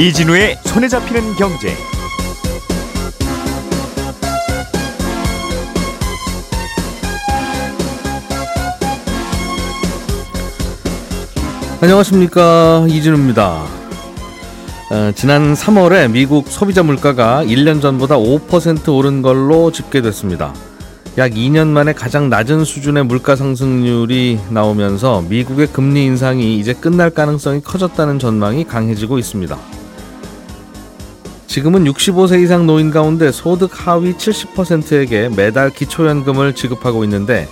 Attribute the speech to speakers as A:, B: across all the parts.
A: 이진우의 손에 잡히는 경제.
B: 안녕하십니까 이진우입니다. 어, 지난 3월에 미국 소비자 물가가 1년 전보다 5% 오른 걸로 집계됐습니다. 약 2년 만에 가장 낮은 수준의 물가 상승률이 나오면서 미국의 금리 인상이 이제 끝날 가능성이 커졌다는 전망이 강해지고 있습니다. 지금은 65세 이상 노인 가운데 소득 하위 70%에게 매달 기초연금을 지급하고 있는데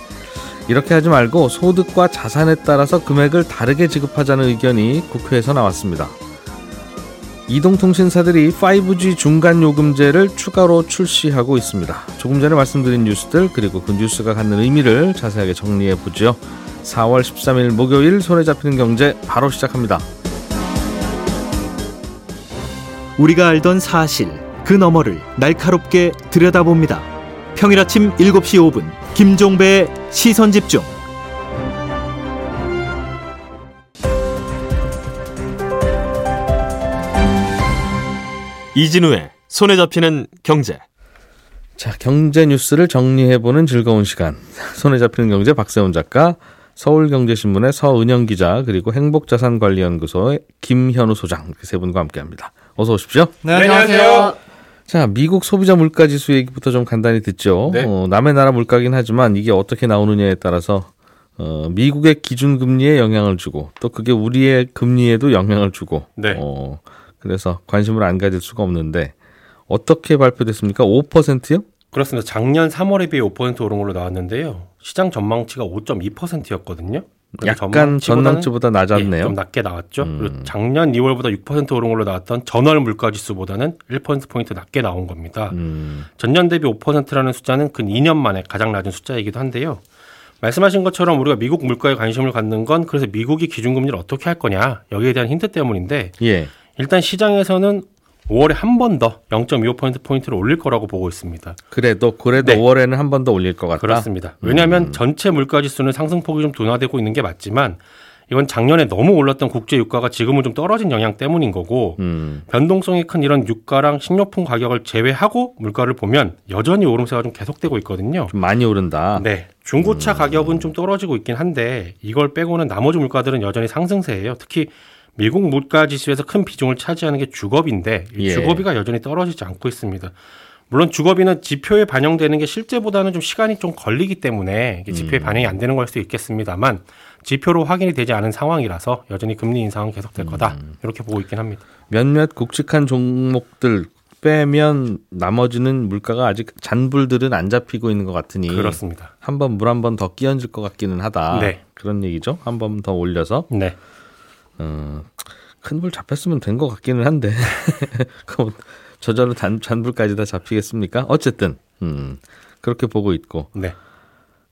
B: 이렇게 하지 말고 소득과 자산에 따라서 금액을 다르게 지급하자는 의견이 국회에서 나왔습니다. 이동통신사들이 5G 중간 요금제를 추가로 출시하고 있습니다. 조금 전에 말씀드린 뉴스들 그리고 그 뉴스가 갖는 의미를 자세하게 정리해 보죠. 4월 13일 목요일 손에 잡히는 경제 바로 시작합니다.
C: 우리가 알던 사실 그 너머를 날카롭게 들여다봅니다. 평일 아침 7시 5분 김종배의 시선 집중.
D: 이진우의 손에 잡히는 경제.
B: 자, 경제 뉴스를 정리해보는 즐거운 시간. 손에 잡히는 경제 박세훈 작가, 서울경제신문의 서은영 기자, 그리고 행복자산관리연구소의 김현우 소장 이렇게 세 분과 함께합니다. 어서 오십시오.
E: 네, 안녕하세요.
B: 자, 미국 소비자 물가 지수 얘기부터 좀 간단히 듣죠.
E: 네.
B: 어, 남의 나라 물가긴 하지만 이게 어떻게 나오느냐에 따라서 어, 미국의 기준 금리에 영향을 주고 또 그게 우리의 금리에도 영향을 주고
E: 네.
B: 어, 그래서 관심을 안 가질 수가 없는데 어떻게 발표됐습니까? 5%요?
E: 그렇습니다. 작년 3월에 비해 5% 오른 걸로 나왔는데요. 시장 전망치가 5.2%였거든요.
B: 약간 전망치보다 낮았네요.
E: 예, 좀 낮게 나왔죠.
B: 음.
E: 그리고 작년 2월보다 6% 오른 걸로 나왔던 전월 물가 지수보다는 1%포인트 낮게 나온 겁니다.
B: 음,
E: 전년 대비 5%라는 숫자는 근 2년 만에 가장 낮은 숫자이기도 한데요. 말씀하신 것처럼 우리가 미국 물가에 관심을 갖는 건 그래서 미국이 기준금리를 어떻게 할 거냐 여기에 대한 힌트 때문인데
B: 예.
E: 일단 시장에서는 5월에 한 번 더 0.25%포인트를 올릴 거라고 보고 있습니다.
B: 그래도 그래도
E: 네.
B: 5월에는 한 번 더 올릴 것 같다.
E: 그렇습니다. 왜냐하면
B: 음.
E: 전체 물가 지수는 상승폭이 좀 둔화되고 있는 게 맞지만 이건 작년에 너무 올랐던 국제 유가가 지금은 좀 떨어진 영향 때문인 거고
B: 음,
E: 변동성이 큰 이런 유가랑 식료품 가격을 제외하고 물가를 보면 여전히 오름세가 좀 계속되고 있거든요.
B: 좀 많이 오른다.
E: 네. 중고차 가격은 좀 떨어지고 있긴 한데 이걸 빼고는 나머지 물가들은 여전히 상승세예요. 특히 미국 물가 지수에서 큰 비중을 차지하는 게 주거비인데 이
B: 예.
E: 주거비가 여전히 떨어지지 않고 있습니다. 물론 주거비는 지표에 반영되는 게 실제보다는 좀 시간이 좀 걸리기 때문에 지표에 반영이 안 되는 걸 수도 있겠습니다만 지표로 확인이 되지 않은 상황이라서 여전히 금리 인상은 계속될 거다 이렇게 보고 있긴 합니다.
B: 몇몇 굵직한 종목들 빼면 나머지는 물가가 아직 잔불들은 안 잡히고 있는 것 같으니
E: 그렇습니다.
B: 한 번 물 한 번 더 끼얹을 것 같기는 하다.
E: 네.
B: 그런 얘기죠. 한 번 더 올려서
E: 네.
B: 어, 큰불 잡혔으면 된 것 같기는 한데 그럼 저절로 잔, 잔불까지 다 잡히겠습니까? 어쨌든 음, 그렇게 보고 있고
E: 네.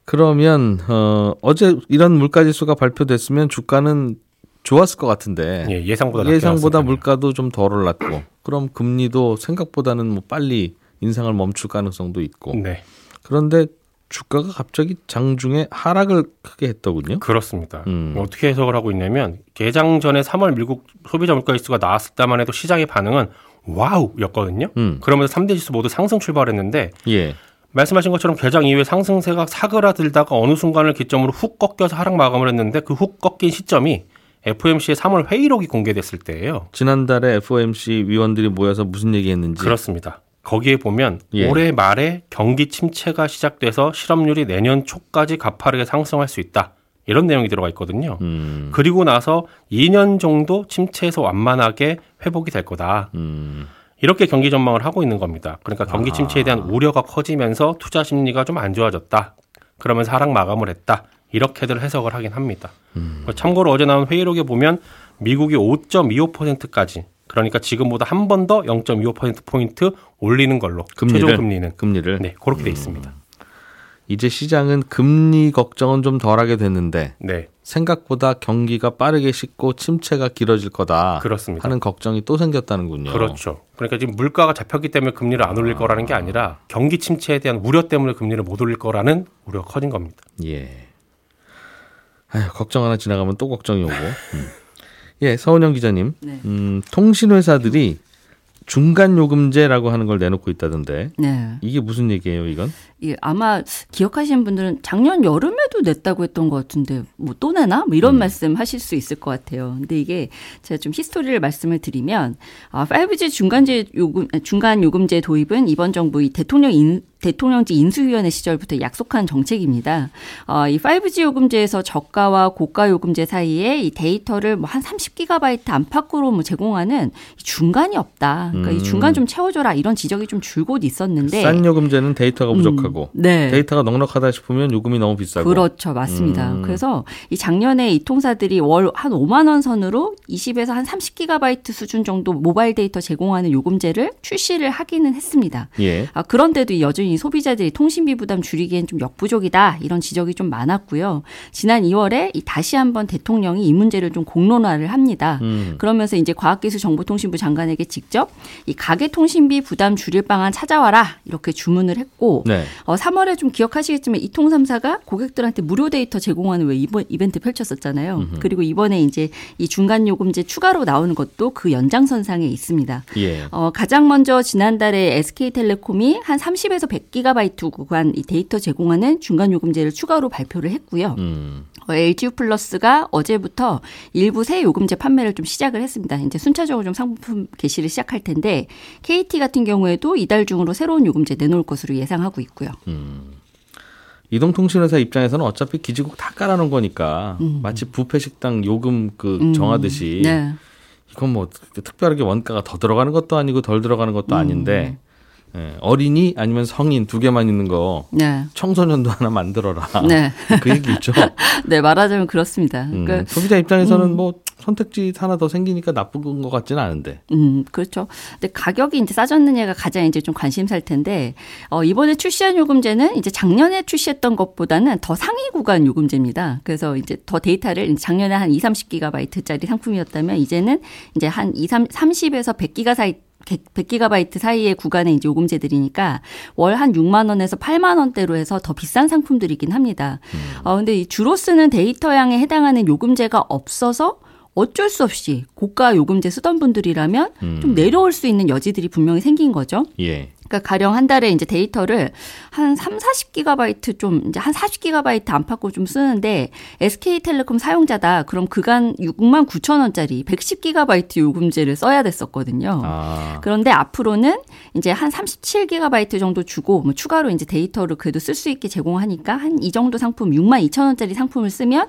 B: 그러면 어, 어제 이런 물가 지수가 발표됐으면 주가는 좋았을 것 같은데
E: 예, 예상보다
B: 예상보다. 물가도 좀 덜 올랐고 그럼 금리도 생각보다는 뭐 빨리 인상을 멈출 가능성도 있고
E: 네.
B: 그런데 주가가 갑자기 장중에 하락을 크게 했더군요.
E: 그렇습니다.
B: 음.
E: 어떻게 해석을 하고 있냐면 개장 전에 3월 미국 소비자 물가 지수가 나왔을 때만 해도 시장의 반응은 와우였거든요.
B: 음.
E: 그러면서 3대 지수 모두 상승 출발했는데
B: 예.
E: 말씀하신 것처럼 개장 이후에 상승세가 사그라들다가 어느 순간을 기점으로 훅 꺾여서 하락 마감을 했는데 그 훅 꺾인 시점이 FOMC의 3월 회의록이 공개됐을 때예요.
B: 지난달에 FOMC 위원들이 모여서 무슨 얘기했는지
E: 그렇습니다. 거기에 보면
B: 예.
E: 올해 말에 경기 침체가 시작돼서 실업률이 내년 초까지 가파르게 상승할 수 있다. 이런 내용이 들어가 있거든요.
B: 음,
E: 그리고 나서 2년 정도 침체에서 완만하게 회복이 될 거다.
B: 음,
E: 이렇게 경기 전망을 하고 있는 겁니다. 그러니까 경기 침체에 대한 우려가 커지면서 투자 심리가 좀 안 좋아졌다. 그러면서 하락 마감을 했다. 이렇게들 해석을 하긴 합니다. 참고로 어제 나온 회의록에 보면 미국이 5.25%까지 그러니까 지금보다 한 번 더 0.25%포인트 올리는 걸로
B: 금리를?
E: 최종 금리는
B: 금리를
E: 네, 그렇게 돼 있습니다.
B: 이제 시장은 금리 걱정은 좀 덜하게 됐는데
E: 네,
B: 생각보다 경기가 빠르게 식고 침체가 길어질 거다
E: 그렇습니다.
B: 하는 걱정이 또 생겼다는군요.
E: 그렇죠. 그러니까 지금 물가가 잡혔기 때문에 금리를 안 올릴 거라는 게 아니라 경기 침체에 대한 우려 때문에 금리를 못 올릴 거라는 우려가 커진 겁니다.
B: 예. 아휴, 걱정 하나 지나가면 또 걱정이 오고. 음. 예, 서은영 기자님.
F: 네.
B: 음, 통신회사들이 중간 요금제라고 하는 걸 내놓고 있다던데
F: 네.
B: 이게 무슨 얘기예요, 이건?
F: 예, 아마 기억하시는 분들은 작년 여름에도 냈다고 했던 것 같은데 뭐 또 내나? 뭐 이런 말씀 하실 수 있을 것 같아요. 근데 이게 제가 좀 히스토리를 말씀을 드리면 아, 5G 중간제 요금 중간 요금제 도입은 이번 정부 이 대통령 인 대통령직 인수위원회 시절부터 약속한 정책입니다. 어, 이 5G 요금제에서 저가와 고가 요금제 사이에 이 데이터를 뭐 한 30기가바이트 안팎으로 뭐 제공하는 이 중간이 없다. 그러니까
B: 음.
F: 이 중간 좀 채워줘라 이런 지적이 좀 줄곧 있었는데
B: 싼 요금제는 데이터가 부족하고
F: 네.
B: 데이터가 넉넉하다 싶으면 요금이 너무 비싸고
F: 그렇죠. 맞습니다.
B: 음.
F: 그래서 이 작년에 이통사들이 월 한 5만 원 선으로 20에서 한 30기가바이트 수준 정도 모바일 데이터 제공하는 요금제를 출시를 하기는 했습니다.
B: 예.
F: 아, 그런데도 여전히 소비자들이 통신비 부담 줄이기엔 좀 역부족이다. 이런 지적이 좀 많았고요. 지난 2월에 이 다시 한번 대통령이 이 문제를 좀 공론화를 합니다.
B: 음.
F: 그러면서 이제 과학기술정보통신부 장관에게 직접 이 가계 통신비 부담 줄일 방안 찾아와라. 이렇게 주문을 했고
B: 네.
F: 어, 3월에 좀 기억하시겠지만 이통삼사가 고객들한테 무료 데이터 제공하는 왜 이번 이벤트 펼쳤었잖아요. 그리고 이번에 이제 이 중간 요금제 추가로 나오는 것도 그 연장선상에 있습니다.
B: 예.
F: 어, 가장 먼저 지난달에 SK텔레콤이 한 30에서 100 기가바이트 구간 이 데이터 제공하는 중간 요금제를 추가로 발표를 했고요.
B: 음.
F: 어, LG 유플러스가 어제부터 일부 새 요금제 판매를 좀 시작을 했습니다. 이제 순차적으로 좀 상품 게시를 시작할 텐데 KT 같은 경우에도 이달 중으로 새로운 요금제 내놓을 것으로 예상하고 있고요.
B: 이동통신회사 입장에서는 어차피 기지국 다 깔아놓은 거니까 마치 부페 식당 요금 그
F: 음.
B: 정하듯이
F: 네.
B: 이건 뭐 특별하게 원가가 더 들어가는 것도 아니고 덜 들어가는 것도
F: 음.
B: 아닌데 예, 어린이 아니면 성인 두 개만 있는 거
F: 네.
B: 청소년도 하나 만들어라.
F: 네.
B: 그 얘기죠.
F: 네, 말하자면 그렇습니다.
B: 음,
F: 그러니까
B: 소비자 입장에서는 뭐 선택지 하나 더 생기니까 나쁜 것 같지는 않은데.
F: 음, 그렇죠. 근데 가격이 이제 싸졌느냐가 가장 이제 좀 관심사일 텐데, 어, 이번에 출시한 요금제는 이제 작년에 출시했던 것보다는 더 상위 구간 요금제입니다. 그래서 이제 더 데이터를 작년에 한 2, 30기가바이트짜리 상품이었다면 이제는 이제 한 2, 3, 30에서 100기가 사이 100기가바이트 사이의 구간의 이제 요금제들이니까 월 한 6만 원에서 8만 원대로 해서 더 비싼 상품들이긴 합니다. 어 근데 이 주로 쓰는 데이터량에 해당하는 요금제가 없어서 어쩔 수 없이 고가 요금제 쓰던 분들이라면 좀 내려올 수 있는 여지들이 분명히 생긴 거죠.
B: 예.
F: 그러니까 가령 한 달에 이제 데이터를 한 3, 40기가바이트 좀 이제 한 40기가바이트 안팎으로 좀 쓰는데 SK텔레콤 사용자다. 그럼 그간 6만 9천 원짜리 110기가바이트 요금제를 써야 됐었거든요.
B: 아.
F: 그런데 앞으로는 이제 한 37기가바이트 정도 주고 뭐 추가로 이제 데이터를 그래도 쓸 수 있게 제공하니까 한 이 정도 상품 6만 2천 원짜리 상품을 쓰면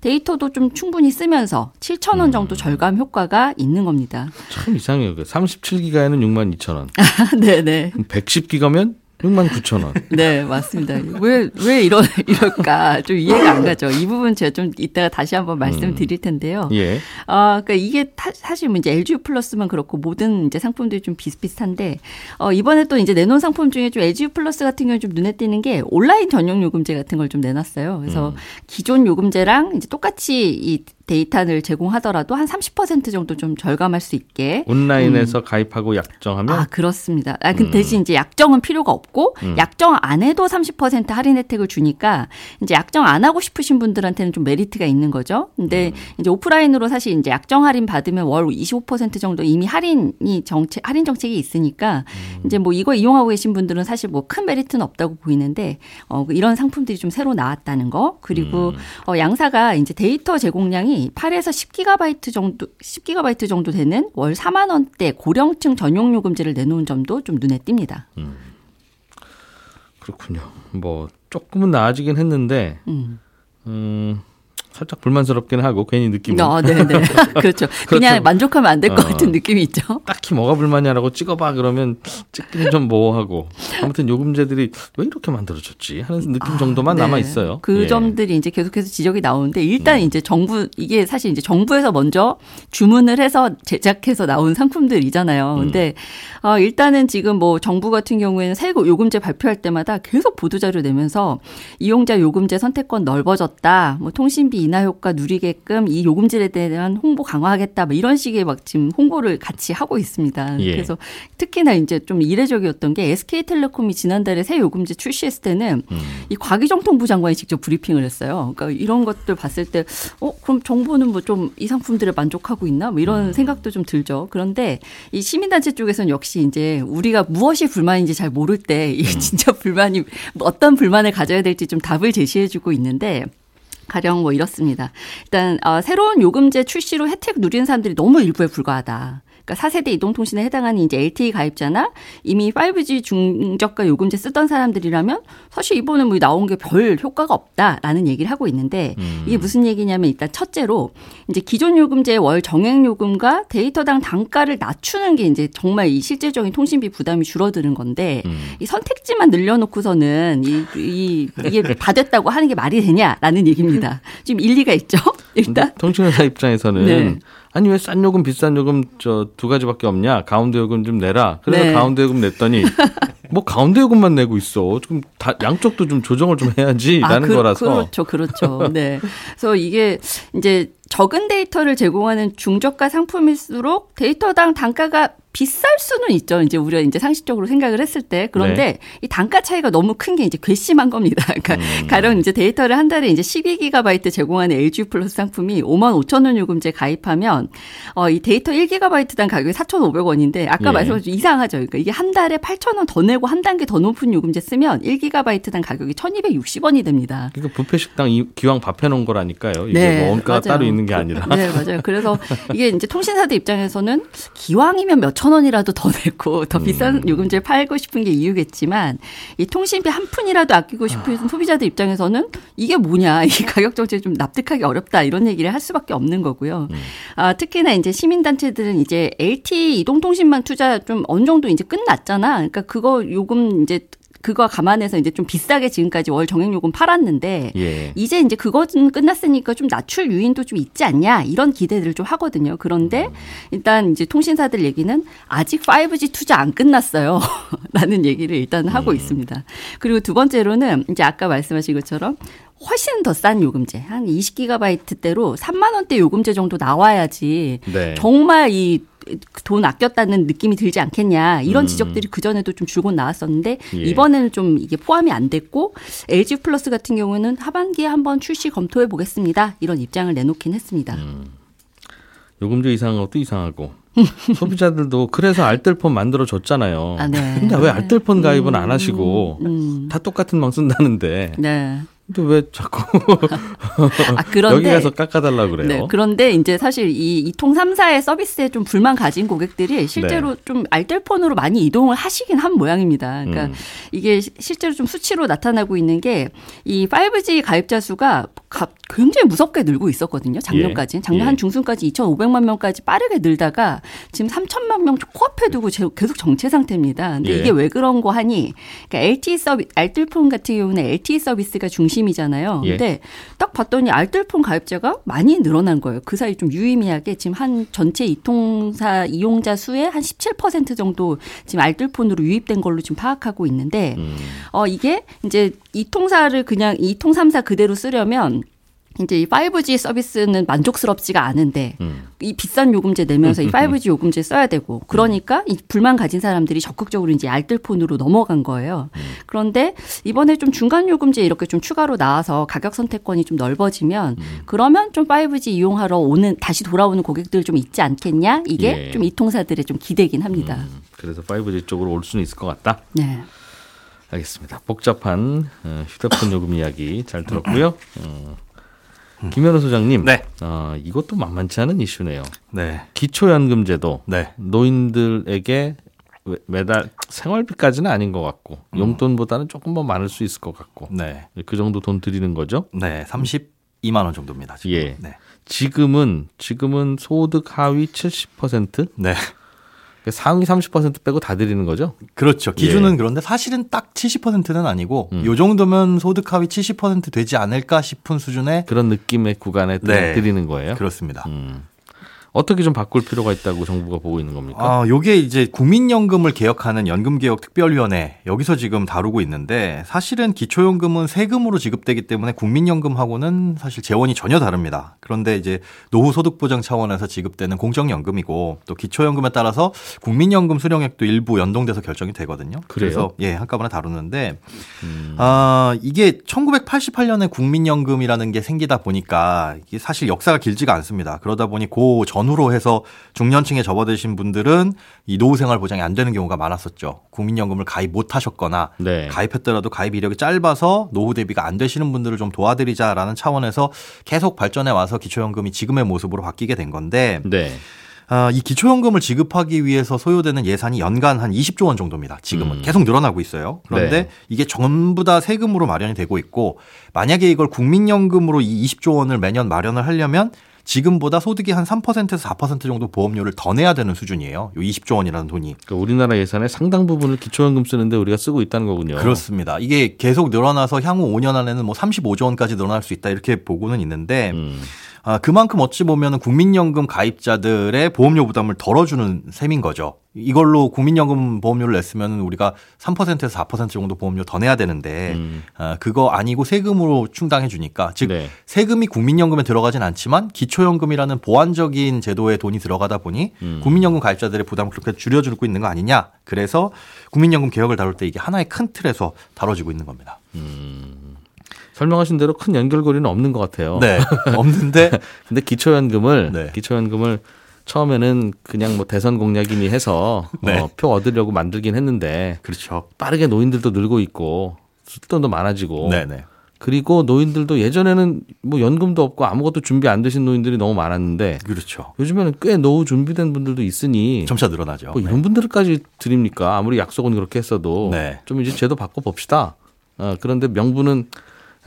F: 데이터도 좀 충분히 쓰면서 7천 원 정도 절감 효과가 있는 겁니다.
B: 참 이상해요. 37기가에는 6만 2천 원.
F: 네, 네.
B: 110기가면 6만 9천 원.
F: 네, 맞습니다. 왜, 왜 이러, 이럴까? 좀 이해가 안 가죠. 이 부분 제가 좀 이따가 다시 한번 말씀드릴 텐데요.
B: 예.
F: 아, 그러니까 이게 타- 사실 뭐 이제 LG 유플러스만 그렇고 모든 이제 상품들이 좀 비슷비슷한데 어 이번에 또 이제 내놓은 상품 중에 좀 LG 플러스 같은 경우에 좀 눈에 띄는 게 온라인 전용 요금제 같은 걸 좀 내놨어요. 그래서 기존 요금제랑 이제 똑같이 이 데이터를 제공하더라도 한 30% 정도 좀 절감할 수 있게.
B: 온라인에서 가입하고 약정하면?
F: 아, 그렇습니다. 아, 그 대신 이제 약정은 필요가 없고, 약정 안 해도 30% 할인 혜택을 주니까, 이제 약정 안 하고 싶으신 분들한테는 좀 메리트가 있는 거죠. 근데 이제 오프라인으로 사실 이제 약정 할인 받으면 월 25% 정도 이미 할인이 정책, 할인 정책이 있으니까, 이제 뭐 이거 이용하고 계신 분들은 사실 뭐 큰 메리트는 없다고 보이는데, 어, 이런 상품들이 좀 새로 나왔다는 거. 그리고 어, 양사가 이제 데이터 제공량이 8에서 10기가바이트 정도, 10기가바이트 정도 되는 월 4만 원대 고령층 전용 요금제를 내놓은 점도 좀 눈에 띕니다.
B: 그렇군요. 뭐 조금은 나아지긴 했는데
F: 음.
B: 음, 살짝 불만스럽긴 하고 괜히 느낌은
F: 어, 네, 네. 그렇죠. 그냥 만족하면 안 될것
B: 어.
F: 같은 느낌이 있죠.
B: 딱히 뭐가 불만이라고 찍어봐 그러면 찍기는 좀 뭐하고 아무튼 요금제들이 왜 이렇게 만들어졌지 하는 느낌 정도만
F: 네.
B: 남아 있어요.
F: 그
B: 예.
F: 점들이 이제 계속해서 지적이 나오는데 일단 이제 정부 이게 사실 이제 정부에서 먼저 주문을 해서 제작해서 나온 상품들이잖아요.
B: 음.
F: 근데 어 일단은 지금 뭐 정부 같은 경우에는 새 요금제 발표할 때마다 계속 보도 자료 내면서 이용자 요금제 선택권 넓어졌다. 뭐 통신비 인하 효과 누리게끔 이 요금제에 대한 홍보 강화하겠다 뭐 이런 식의 막 지금 홍보를 같이 하고 있습니다.
B: 예.
F: 그래서 특히나 이제 좀 이례적이었던 게 SK텔레콤이 지난달에 새 요금제 출시했을 때는
B: 음.
F: 이 과기정통부 장관이 직접 브리핑을 했어요. 그러니까 이런 것들 봤을 때, 어, 그럼 정부는 뭐 좀 이 상품들에 만족하고 있나? 뭐 이런
B: 음.
F: 생각도 좀 들죠. 그런데 이 시민단체 쪽에서는 역시 이제 우리가 무엇이 불만인지 잘 모를 때이
B: 음.
F: 진짜 불만이 뭐 어떤 불만을 가져야 될지 좀 답을 제시해주고 있는데 가령 뭐 이렇습니다. 일단 어, 새로운 요금제 출시로 혜택 누리는 사람들이 너무 일부에 불과하다. 그러니까 4세대 이동통신에 해당하는 이제 LTE 가입자나 이미 5G 중저가 요금제 쓰던 사람들이라면 사실 이번에 뭐 나온 게 별 효과가 없다라는 얘기를 하고 있는데
B: 음.
F: 이게 무슨 얘기냐면 일단 첫째로 이제 기존 요금제의 월 정액 요금과 데이터당 단가를 낮추는 게 이제 정말 이 실질적인 통신비 부담이 줄어드는 건데
B: 음.
F: 이 선택지만 늘려놓고서는 이, 이 이게 다 됐다고 하는 게 말이 되냐라는 얘기입니다. 지금 일리가 있죠. 일단
B: 근데 통신회사 입장에서는
F: 네.
B: 아니 왜 싼 요금 비싼 요금 저 두 가지밖에 없냐 가운데 요금 좀 내라 그래서
F: 네.
B: 가운데 요금 냈더니 뭐 가운데 요금만 내고 있어 지금 다 양쪽도 좀 조정을 좀 해야지라는
F: 그,
B: 거라서
F: 그렇죠, 그렇죠. 네. 그래서 이게 이제 적은 데이터를 제공하는 중저가 상품일수록 데이터당 단가가 비쌀 수는 있죠. 이제 우리가 이제 상식적으로 생각을 했을 때. 그런데
B: 네.
F: 이 단가 차이가 너무 큰 게 이제 괘씸한 겁니다. 그러니까
B: 음.
F: 가령 이제 데이터를 한 달에 이제 12기가바이트 제공하는 LG 유플러스 상품이 5만 5천 원 요금제 가입하면 어, 이 데이터 1기가바이트당 가격이 4,500원인데 아까
B: 예.
F: 말씀하신 이상하죠. 그러니까 이게 한 달에 8천 원 더 내고 한 단계 더 높은 요금제 쓰면 1기가바이트당 가격이 1,260원이 됩니다.
B: 그러니까 뷔페 식당 이- 기왕 밥 해 놓은 거라니까요 이게
F: 네,
B: 뭐 원가가
F: 맞아요.
B: 따로 있는 게 아니라
F: 네, 맞아요. 그래서 이게 이제 통신사들 입장에서는 기왕이면 몇천 원이라도 더 내고 더 비싼
B: 음.
F: 요금제를 팔고 싶은 게 이유겠지만 이 통신비 한 푼이라도 아끼고 싶은 소비자들 입장에서는 이게 뭐냐 이 가격 정책이 좀 납득하기 어렵다 이런 얘기를 할 수밖에 없는 거고요.
B: 음.
F: 아, 특히나 이제 시민단체들은 이제 LTE 이동통신망 투자 좀 어느 정도 이제 끝났잖아. 그러니까 그거 요금 이제 그거 감안해서 이제 좀 비싸게 지금까지 월 정액 요금 팔았는데
B: 예.
F: 이제 이제 그것은 끝났으니까 좀 낮출 유인도 좀 있지 않냐 이런 기대들을 좀 하거든요. 그런데 일단 이제 통신사들 얘기는 아직 5G 투자 안 끝났어요. 라는 얘기를 일단 하고 있습니다. 그리고 두 번째로는 이제 아까 말씀하신 것처럼 훨씬 더 싼 요금제 한 20기가바이트대로 3만 원대 요금제 정도 나와야지
B: 네.
F: 정말 이 돈 아꼈다는 느낌이 들지 않겠냐 이런
B: 음.
F: 지적들이 그 전에도 좀 줄곧 나왔었는데
B: 예.
F: 이번에는 좀 이게 포함이 안 됐고 LG 플러스 같은 경우는 하반기에 한번 출시 검토해 보겠습니다 이런 입장을 내놓긴 했습니다.
B: 음. 요금제 이상한 것도 이상하고 소비자들도 그래서 알뜰폰 만들어 줬잖아요.
F: 아, 네.
B: 근데 왜 알뜰폰 가입은 안 하시고
F: 음.
B: 다 똑같은 망 쓴다는데
F: 네.
B: 근데 왜 자꾸
F: 아 그런데
B: 여기 가서 깎아달라 그래요?
F: 네, 그런데 이제 사실 이 이통 3사의 서비스에 좀 불만 가진 고객들이 실제로 좀 알뜰폰으로 많이 이동을 하시긴 한 모양입니다. 그러니까
B: 음.
F: 이게 시- 실제로 좀 수치로 나타나고 있는 게 이 5G 가입자 수가 가- 굉장히 무섭게 늘고 있었거든요. 작년까지. 작년
B: 예.
F: 한 중순까지 2,500만 명까지 빠르게 늘다가 지금 3천만 명 코앞에 두고 제- 계속 정체 상태입니다. 근데
B: 예.
F: 이게 왜 그런 거 하니? 그러니까 LTE 서비 알뜰폰 같은 경우는 LTE 서비스가 중심 이잖아요.
B: 예.
F: 근데 딱 봤더니 알뜰폰 가입자가 많이 늘어난 거예요. 그 사이 좀 유의미하게 지금 한 전체 이통사 이용자 수의 한 17% 정도 지금 알뜰폰으로 유입된 걸로 지금 파악하고 있는데
B: 음.
F: 어 이게 이제 이통사를 그냥 이통 3사 그대로 쓰려면 이제 이 5G 서비스는 만족스럽지가 않은데
B: 음.
F: 이 비싼 요금제 내면서 이 5G 요금제 써야 되고 그러니까 이 불만 가진 사람들이 적극적으로 이제 알뜰폰으로 넘어간 거예요. 그런데 이번에 좀 중간 요금제 이렇게 좀 추가로 나와서 가격 선택권이 좀 넓어지면 그러면 좀 5G 이용하러 오는 다시 돌아오는 고객들 좀 있지 않겠냐? 이게
B: 예.
F: 좀 이통사들의 좀 기대긴 합니다.
B: 그래서 5G 쪽으로 올 수는 있을 것 같다.
F: 네.
B: 알겠습니다. 복잡한 어, 휴대폰 요금 이야기 잘 들었고요. 어, 김현우 소장님,
G: 네.
B: 어, 이것도 만만치 않은 이슈네요.
G: 네.
B: 기초연금제도
G: 네.
B: 노인들에게 매- 매달 생활비까지는 아닌 것 같고
G: 음.
B: 용돈보다는 조금 더 많을 수 있을 것 같고
G: 네.
B: 그 정도 돈 드리는 거죠.
G: 네. 32만 원 정도입니다. 지금.
B: 예.
G: 네.
B: 지금은 지금은 소득 하위 70%
G: 네.
B: 상위 30% 빼고 다 드리는 거죠.
G: 그렇죠. 기준은
B: 예.
G: 그런데 사실은 딱 70%는 아니고
B: 음.
G: 요 정도면 소득 하위 70% 되지 않을까 싶은 수준의
B: 그런 느낌의 구간에
G: 네.
B: 드리는 거예요.
G: 그렇습니다.
B: 음. 어떻게 좀 바꿀 필요가 있다고 정부가 보고 있는 겁니까?
G: 아, 요게 이제 국민연금을 개혁하는 연금개혁특별위원회 여기서 지금 다루고 있는데 사실은 기초연금은 세금으로 지급되기 때문에 국민연금하고는 사실 재원이 전혀 다릅니다. 그런데 이제 노후 소득 보장 차원에서 지급되는 공적연금이고 또 기초연금에 따라서 국민연금 수령액도 일부 연동돼서 결정이 되거든요.
B: 그래요?
G: 그래서 예, 한꺼번에 다루는데
B: 음.
G: 아, 이게 1988년에 국민연금이라는 게 생기다 보니까 이게 사실 역사가 길지가 않습니다. 그러다 보니 고전 후로 해서 중년층에 접어드신 분들은 이 노후 생활 보장이 안 되는 경우가 많았었죠. 국민연금을 가입 못 하셨거나
B: 네.
G: 가입했더라도 가입 이력이 짧아서 노후 대비가 안 되시는 분들을 좀 도와드리자라는 차원에서 계속 발전해 와서 기초연금이 지금의 모습으로 바뀌게 된 건데
B: 네.
G: 아, 이 기초연금을 지급하기 위해서 소요되는 예산이 연간 한 20조 원 정도입니다. 지금은
B: 음.
G: 계속 늘어나고 있어요. 그런데
B: 네.
G: 이게 전부 다 세금으로 마련이 되고 있고 만약에 이걸 국민연금으로 이 20조 원을 매년 마련을 하려면 지금보다 소득이 한 3%에서 4% 정도 보험료를 더 내야 되는 수준이에요. 요 20조 원이라는 돈이.
B: 그러니까 우리나라 예산의 상당 부분을 기초연금 쓰는데 우리가 쓰고 있다는 거군요.
G: 그렇습니다. 이게 계속 늘어나서 향후 5년 안에는 뭐 35조 원까지 늘어날 수 있다 이렇게 보고는 있는데
B: 음.
G: 아, 그만큼 어찌 보면 국민연금 가입자들의 보험료 부담을 덜어주는 셈인 거죠. 이걸로 국민연금 보험료를 냈으면 우리가 3%에서 4% 정도 보험료 더 내야 되는데
B: 음.
G: 아, 그거 아니고 세금으로 충당해 주니까 즉
B: 네.
G: 세금이 국민연금에 들어가진 않지만 기초연금이라는 보완적인 제도에 돈이 들어가다 보니
B: 음.
G: 국민연금 가입자들의 부담을 그렇게 줄여주고 있는 거 아니냐. 그래서 국민연금 개혁을 다룰 때 이게 하나의 큰 틀에서 다뤄지고 있는 겁니다.
B: 설명하신 대로 큰 연결고리는 없는 것 같아요.
G: 네. 없는데
B: 근데 기초연금을
G: 네.
B: 기초연금을 처음에는 그냥 뭐 대선 공약이니 해서
G: 네.
B: 어, 표 얻으려고 만들긴 했는데
G: 그렇죠.
B: 빠르게 노인들도 늘고 있고 쓸돈도 많아지고
G: 네네.
B: 그리고 노인들도 예전에는 뭐 연금도 없고 아무것도 준비 안 되신 노인들이 너무 많았는데
G: 그렇죠.
B: 요즘에는 꽤 노후 준비된 분들도 있으니
G: 점차 늘어나죠.
B: 뭐 이런 분들까지 드립니까? 아무리 약속은 그렇게 했어도
G: 네.
B: 좀 이제 제도 바꿔 봅시다. 어, 그런데 명분은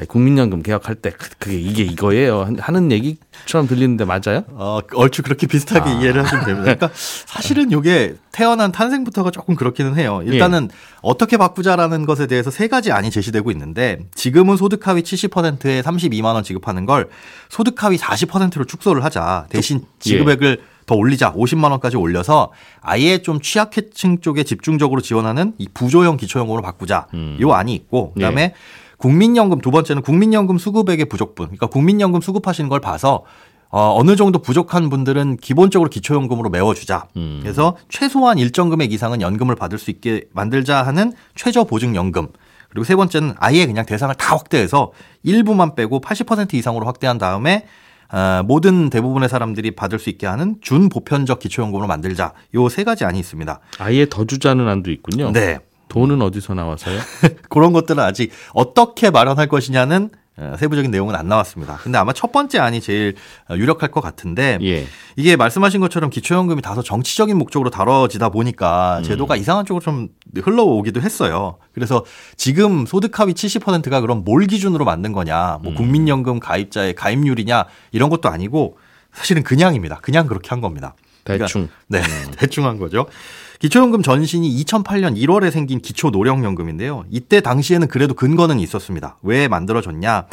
B: 국민연금 개혁할 때 그- 그게 이게 이거예요 하는 얘기처럼 들리는데 맞아요?
G: 어, 얼추 그렇게 비슷하게
B: 아.
G: 이해를 하시면 됩니다. 그러니까 사실은 이게 태어난 탄생부터가 조금 그렇기는 해요. 일단은
B: 예.
G: 어떻게 바꾸자라는 것에 대해서 세 가지 안이 제시되고 있는데 지금은 소득 하위 70%에 32만 원 지급하는 걸 소득 하위 40%로 축소를 하자. 대신
B: 예.
G: 지급액을 더 올리자. 50만 원까지 올려서 아예 좀 취약계층 쪽에 집중적으로 지원하는 이 부조형 기초연금으로 바꾸자.
B: 음.
G: 요 안이 있고 그다음에
B: 예.
G: 국민연금 두 번째는 국민연금 수급액의 부족분. 그러니까 국민연금 수급하시는 걸 봐서 어, 어느 정도 부족한 분들은 기본적으로 기초연금으로 메워주자.
B: 음.
G: 그래서 최소한 일정 금액 이상은 연금을 받을 수 있게 만들자 하는 최저보증연금. 그리고 세 번째는 아예 그냥 대상을 다 확대해서 일부만 빼고 80% 이상으로 확대한 다음에 어, 모든 대부분의 사람들이 받을 수 있게 하는 준보편적 기초연금으로 만들자. 요 세 가지 안이 있습니다.
B: 아예 더 주자는 안도 있군요.
G: 네.
B: 돈은 어디서 나와서요?
G: 그런 것들은 아직 어떻게 마련할 것이냐는 어, 세부적인 내용은 안 나왔습니다. 근데 아마 첫 번째 안이 제일 어, 유력할 것 같은데
B: 예.
G: 이게 말씀하신 것처럼 기초연금이 다소 정치적인 목적으로 다뤄지다 보니까
B: 음.
G: 제도가 이상한 쪽으로 좀 흘러오기도 했어요. 그래서 지금 소득 하위 70%가 그럼 뭘 기준으로 만든 거냐,
B: 음.
G: 뭐 국민연금 가입자의 가입률이냐 이런 것도 아니고 사실은 그냥입니다. 그냥 그렇게 한 겁니다. 그러니까
B: 대충.
G: 네, 대충 한 거죠. 기초연금 전신이 2008년 1월에 생긴 기초노령연금인데요. 이때 당시에는 그래도 근거는 있었습니다. 왜 만들어졌냐?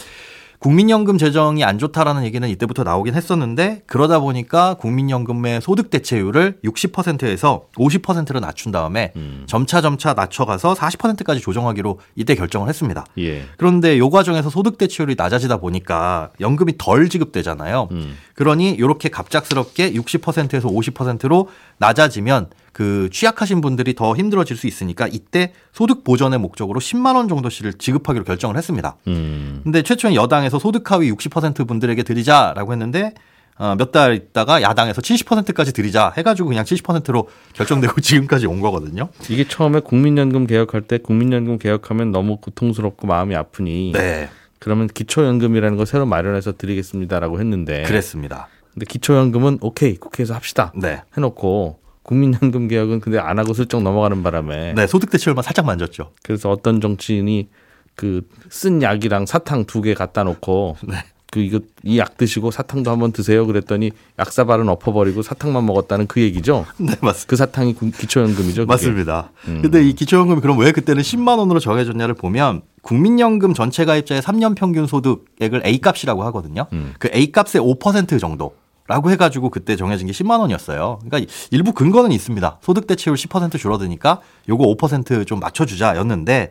G: 국민연금 재정이 안 좋다라는 얘기는 이때부터 나오긴 했었는데 그러다 보니까 국민연금의 소득 대체율을 60%에서 50%로 낮춘 다음에
B: 음.
G: 점차 점차 낮춰가서 40%까지 조정하기로 이때 결정을 했습니다.
B: 예.
G: 그런데 요 과정에서 소득 대체율이 낮아지다 보니까 연금이 덜 지급되잖아요.
B: 음.
G: 그러니 이렇게 갑작스럽게 60%에서 50%로 낮아지면 그 취약하신 분들이 더 힘들어질 수 있으니까 이때 소득 보전의 목적으로 10만 원 정도씩을 지급하기로 결정을 했습니다.
B: 음.
G: 근데 최초엔 여당에서 소득 하위 60% 분들에게 드리자라고 했는데 어, 몇 달 있다가 야당에서 70%까지 드리자 해가지고 그냥 70%로 결정되고 지금까지 온 거거든요.
B: 이게 처음에 국민연금 개혁할 때 국민연금 개혁하면 너무 고통스럽고 마음이 아프니
G: 네,
B: 그러면 기초연금이라는 걸 새로 마련해서 드리겠습니다라고 했는데
G: 그랬습니다.
B: 근데 기초연금은 오케이 국회에서 합시다
G: 네,
B: 해놓고 국민연금 개혁은 근데 안 하고 슬쩍 넘어가는 바람에
G: 네 소득 대체율만 살짝 만졌죠.
B: 그래서 어떤 정치인이 그 쓴 약이랑 사탕 두 개 갖다 놓고
G: 네.
B: 그 이거 이 약 드시고 사탕도 한번 드세요 그랬더니 약사발은 엎어버리고 사탕만 먹었다는 그 얘기죠.
G: 네, 맞습니다.
B: 그 사탕이 구- 기초연금이죠. 그게.
G: 맞습니다.
B: 음.
G: 근데 이 기초연금이 그럼 왜 그때는 10만 원으로 정해졌냐를 보면 국민연금 전체 가입자의 3년 평균 소득액을 A 값이라고 하거든요.
B: 음.
G: 그 A 값의 5% 정도로 라고 해가지고 그때 정해진 게 10만 원이었어요. 그러니까 일부 근거는 있습니다. 소득 대체율 10% 줄어드니까 요거 5%좀 맞춰주자 였는데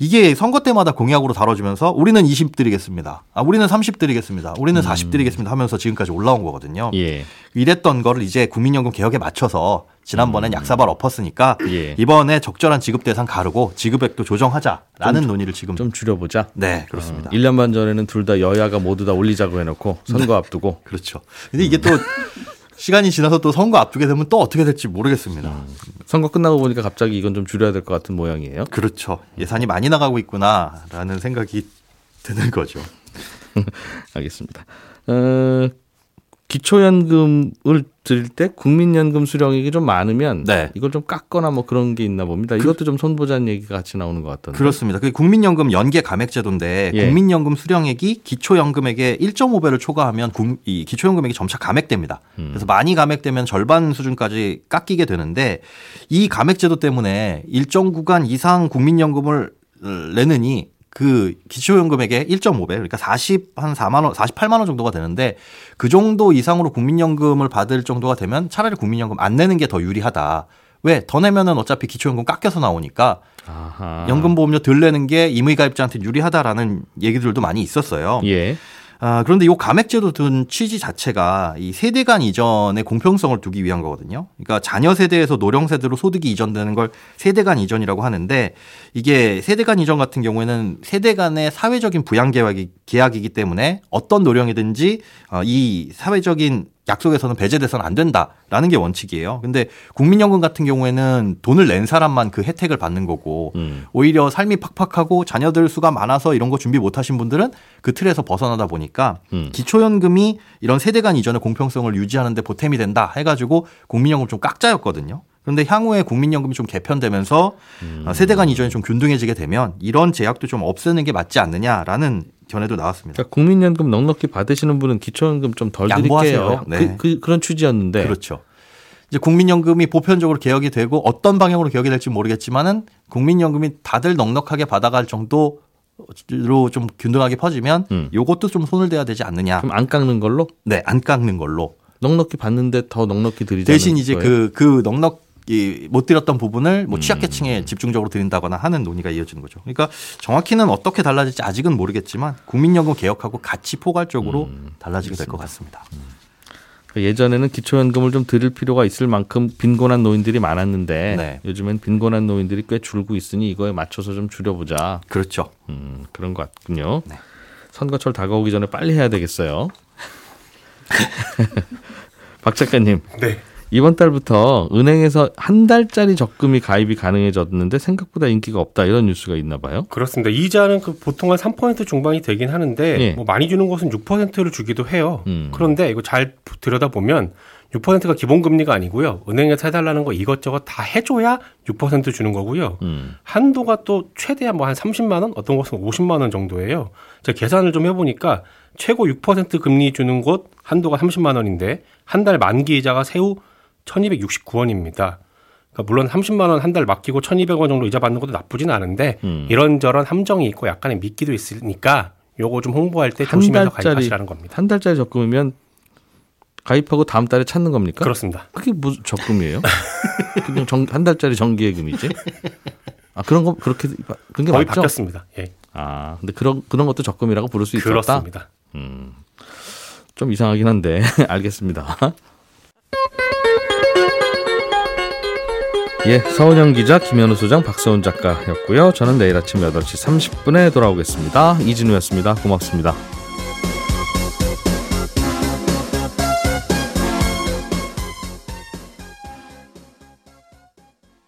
G: 이게 선거 때마다 공약으로 다뤄지면서 우리는 20 드리겠습니다. 아, 우리는 30 드리겠습니다. 우리는 40 드리겠습니다 하면서 지금까지 올라온 거거든요.
B: 예.
G: 이랬던 거를 이제 국민연금 개혁에 맞춰서 지난번엔 약사발 엎었으니까
B: 예.
G: 이번에 적절한 지급 대상 가르고 지급액도 조정하자라는 논의를 지금
B: 좀 줄여보자.
G: 네 그렇습니다.
B: 어, 1년 반 전에는 둘 다 여야가 모두 다 올리자고 해놓고 선거 앞두고
G: 그렇죠. 근데 이게 또 시간이 지나서 또 선거 앞두게 되면 또 어떻게 될지 모르겠습니다.
B: 선거 끝나고 보니까 갑자기 이건 좀 줄여야 될 것 같은 모양이에요.
G: 그렇죠. 예산이 많이 나가고 있구나라는 생각이 드는 거죠.
B: 알겠습니다. 어, 기초연금을 드릴 때 국민연금 수령액이 좀 많으면
G: 네.
B: 이걸 좀 깎거나 뭐 그런 게 있나 봅니다. 이것도 좀 손보자는 얘기가 같이 나오는 것 같던데.
G: 그렇습니다. 그 국민연금 연계 감액제도인데
B: 예.
G: 국민연금 수령액이 기초연금액의 1.5배를 초과하면 국- 이 기초연금액이 점차 감액됩니다.
B: 음.
G: 그래서 많이 감액되면 절반 수준까지 깎이게 되는데 이 감액제도 때문에 일정 구간 이상 국민연금을 내느니 그 기초연금액의 1.5배 그러니까 40 한 4만 원, 48만 원 정도가 되는데 그 정도 이상으로 국민연금을 받을 정도가 되면 차라리 국민연금 안 내는 게 더 유리하다. 왜? 더 내면은 어차피 기초연금 깎여서 나오니까
B: 아하.
G: 연금보험료 덜 내는 게 임의가입자한테 유리하다라는 얘기들도 많이 있었어요.
B: 예.
G: 아, 그런데 이 감액제도 둔 취지 자체가 이 세대 간 이전의 공평성을 두기 위한 거거든요. 그러니까 자녀 세대에서 노령 세대로 소득이 이전되는 걸 세대 간 이전이라고 하는데 이게 세대 간 이전 같은 경우에는 세대 간의 사회적인 부양 계약이, 계약이기 때문에 어떤 노령이든지 어, 이 사회적인 약속에서는 배제돼서는 안 된다라는 게 원칙이에요. 근데 국민연금 같은 경우에는 돈을 낸 사람만 그 혜택을 받는 거고
B: 음.
G: 오히려 삶이 팍팍하고 자녀들 수가 많아서 이런 거 준비 못 하신 분들은 그 틀에서 벗어나다 보니까
B: 음.
G: 기초연금이 이런 세대 간 이전의 공평성을 유지하는데 보탬이 된다 해가지고 국민연금 좀 깎자였거든요. 그런데 향후에 국민연금이 좀 개편되면서
B: 음.
G: 어, 세대 간 이전이 좀 균등해지게 되면 이런 제약도 좀 없애는 게 맞지 않느냐라는 견해도 나왔습니다.
B: 그러니까 국민연금 넉넉히 받으시는 분은 기초연금 좀 덜. 드릴게요.
G: 네.
B: 그, 그, 런 취지였는데.
G: 그렇죠. 이제 국민연금이 보편적으로 개혁이 되고 어떤 방향으로 개혁이 될지 모르겠지만은 국민연금이 다들 넉넉하게 받아갈 정도로 좀 균등하게 퍼지면
B: 음.
G: 요것도 좀 손을 대야 되지 않느냐.
B: 그럼 안 깎는 걸로
G: 네, 안 깎는 걸로.
B: 넉넉히 받는데 더 넉넉히 드리자는
G: 대신 이제
B: 거예요?
G: 그, 그 넉넉, 이, 못 드렸던 부분을 뭐
B: 음.
G: 취약계층에 집중적으로 드린다거나 하는 논의가 이어지는 거죠. 그러니까 정확히는 어떻게 달라질지 아직은 모르겠지만 국민연금 개혁하고 같이 포괄적으로
B: 음,
G: 달라지게 될 것 같습니다.
B: 그러니까 예전에는 기초연금을 좀 드릴 필요가 있을 만큼 빈곤한 노인들이 많았는데
G: 네.
B: 요즘엔 빈곤한 노인들이 꽤 줄고 있으니 이거에 맞춰서 좀 줄여보자.
G: 그렇죠.
B: 음, 그런 것 같군요.
G: 네.
B: 선거철 다가오기 전에 빨리 해야 되겠어요. 박 작가님.
E: 네.
B: 이번 달부터 은행에서 한 달짜리 적금이 가입이 가능해졌는데 생각보다 인기가 없다 이런 뉴스가 있나 봐요.
E: 그렇습니다. 이자는 그 보통 한 3% 중반이 되긴 하는데
B: 예.
E: 뭐 많이 주는 곳은 6%를 주기도 해요.
B: 음.
E: 그런데 이거 잘 들여다 보면 6%가 기본 금리가 아니고요. 은행에서 해달라는 거 이것저것 다 해줘야 6% 주는 거고요.
B: 음.
E: 한도가 또 최대한 뭐 한 30만 원, 어떤 곳은 50만 원 정도예요. 제가 계산을 좀 해보니까 최고 6% 금리 주는 곳 한도가 30만 원인데 한 달 만기 이자가 새우 1,269원입니다. 그러니까 물론 30만 원 한 달 맡기고 1,200원 정도 이자 받는 것도 나쁘진 않은데
B: 음.
E: 이런저런 함정이 있고 약간의 미끼도 있으니까 요거 좀 홍보할
B: 때한
E: 조심해서
B: 달짜리
E: 가입하시라는 겁니다.
B: 한 달짜리 적금이면 가입하고 다음 달에 찾는 겁니까?
E: 그렇습니다.
B: 그게 무슨 적금이에요? 그냥 정, 한 달짜리 정기예금이지. 아 그런 거 그렇게 그런 게
E: 거의
B: 맞죠?
E: 바뀌었습니다. 예.
B: 아 근데 그런 그런 것도 적금이라고 부를 수 있었다.
E: 그렇습니다.
B: 음, 좀 이상하긴 한데 알겠습니다. 예, 서은영 기자, 김현우 소장, 박서훈 작가였고요. 저는 내일 아침 8시 30분에 돌아오겠습니다. 이진우였습니다. 고맙습니다.